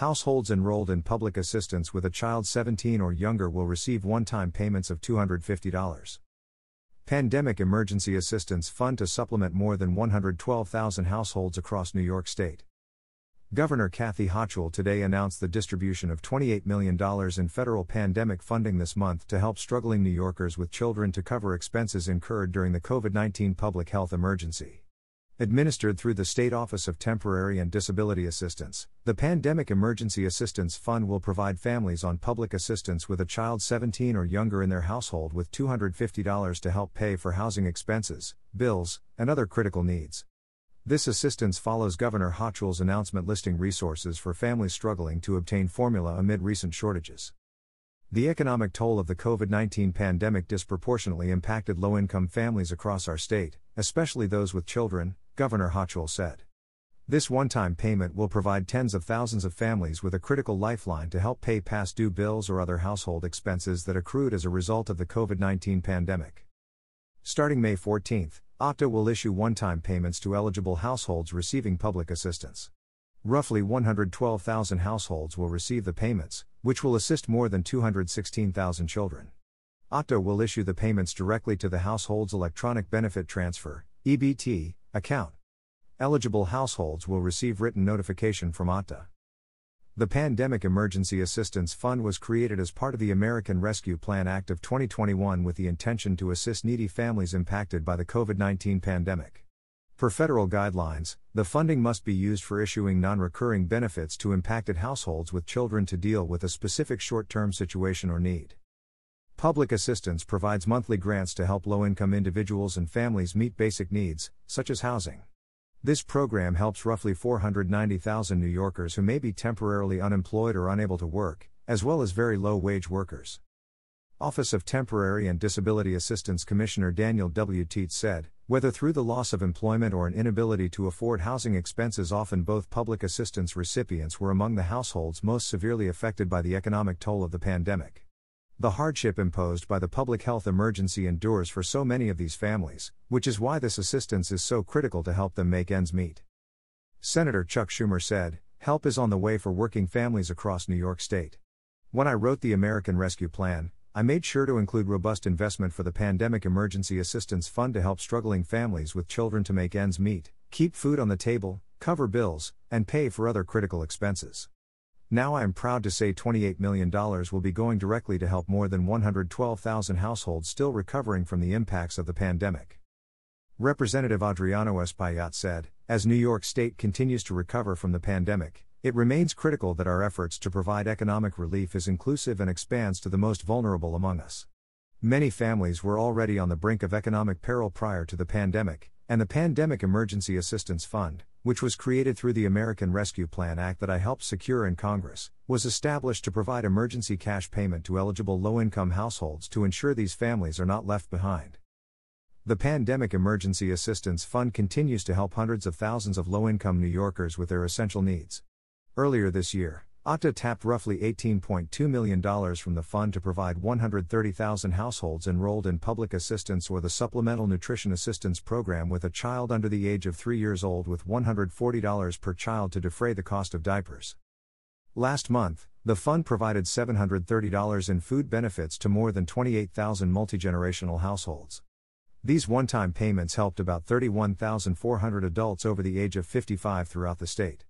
Households enrolled in public assistance with a child 17 or younger will receive one time payments of $250. Pandemic Emergency Assistance Fund to supplement more than 112,000 households across New York State. Governor Kathy Hochul today announced the distribution of $28 million in federal pandemic funding this month to help struggling New Yorkers with children to cover expenses incurred during the COVID 19 public health emergency. Administered through the State Office of Temporary and Disability Assistance, the Pandemic Emergency Assistance Fund will provide families on public assistance with a child 17 or younger in their household with $250 to help pay for housing expenses, bills, and other critical needs. This assistance follows Governor Hochul's announcement listing resources for families struggling to obtain formula amid recent shortages. The economic toll of the COVID 19 pandemic disproportionately impacted low income families across our state, especially those with children, Governor Hochul said. This one time payment will provide tens of thousands of families with a critical lifeline to help pay past due bills or other household expenses that accrued as a result of the COVID 19 pandemic. Starting May 14, OTDA will issue one time payments to eligible households receiving public assistance. Roughly 112,000 households will receive the payments, which will assist more than 216,000 children. OTDA will issue the payments directly to the household's electronic benefit transfer EBT account. Eligible households will receive written notification from OTDA. The Pandemic Emergency Assistance Fund was created as part of the American Rescue Plan Act of 2021 with the intention to assist needy families impacted by the COVID 19 pandemic. Per federal guidelines, the funding must be used for issuing non recurring benefits to impacted households with children to deal with a specific short term situation or need. Public assistance provides monthly grants to help low income individuals and families meet basic needs, such as housing. This program helps roughly 490,000 New Yorkers who may be temporarily unemployed or unable to work, as well as very low wage workers. Office of Temporary and Disability Assistance Commissioner Daniel W. Tietz said, whether through the loss of employment or an inability to afford housing expenses, often both public assistance recipients were among the households most severely affected by the economic toll of the pandemic. The hardship imposed by the public health emergency endures for so many of these families, which is why this assistance is so critical to help them make ends meet. Senator Chuck Schumer said, Help is on the way for working families across New York State. When I wrote the American Rescue Plan, I made sure to include robust investment for the Pandemic Emergency Assistance Fund to help struggling families with children to make ends meet, keep food on the table, cover bills, and pay for other critical expenses. Now I am proud to say $28 million will be going directly to help more than 112,000 households still recovering from the impacts of the pandemic. Representative Adriano Espaillat said, As New York State continues to recover from the pandemic, it remains critical that our efforts to provide economic relief is inclusive and expands to the most vulnerable among us. Many families were already on the brink of economic peril prior to the pandemic, and the Pandemic Emergency Assistance Fund, which was created through the American Rescue Plan Act that I helped secure in Congress, was established to provide emergency cash payment to eligible low income households to ensure these families are not left behind. The Pandemic Emergency Assistance Fund continues to help hundreds of thousands of low income New Yorkers with their essential needs. Earlier this year, OTDA tapped roughly $18.2 million from the fund to provide 130,000 households enrolled in public assistance or the Supplemental Nutrition Assistance Program with a child under the age of 3 years old with $140 per child to defray the cost of diapers. Last month, the fund provided $730 in food benefits to more than 28,000 multigenerational households. These one time payments helped about 31,400 adults over the age of 55 throughout the state.